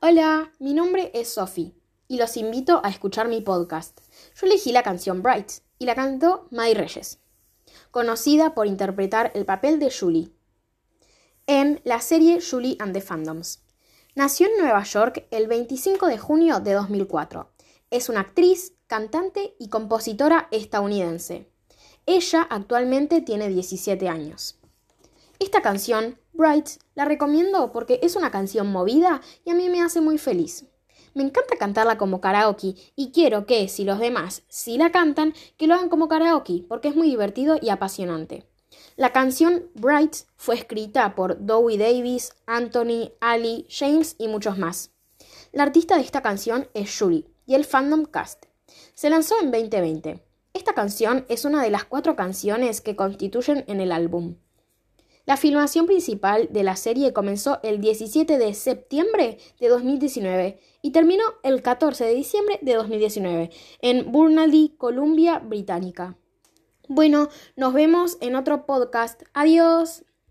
Hola, mi nombre es Sophie y los invito a escuchar mi podcast. Yo elegí la canción Bright y la cantó May Reyes, conocida por interpretar el papel de Julie en la serie Julie and the Fandoms. Nació en Nueva York el 25 de junio de 2004. Es una actriz, cantante y compositora estadounidense. Ella actualmente tiene 17 años. Esta canción, Bright, la recomiendo porque es una canción movida y a mí me hace muy feliz. Me encanta cantarla como karaoke y quiero que, si los demás sí la cantan, que lo hagan como karaoke porque es muy divertido y apasionante. La canción Bright fue escrita por Dowie Davis, Anthony, Ali, James y muchos más. La artista de esta canción es Julie y el fandom cast. Se lanzó en 2020. Esta canción es una de las cuatro canciones que constituyen en el álbum. La filmación principal de la serie comenzó el 17 de septiembre de 2019 y terminó el 14 de diciembre de 2019 en Burnaby, Columbia Británica. Bueno, nos vemos en otro podcast. Adiós.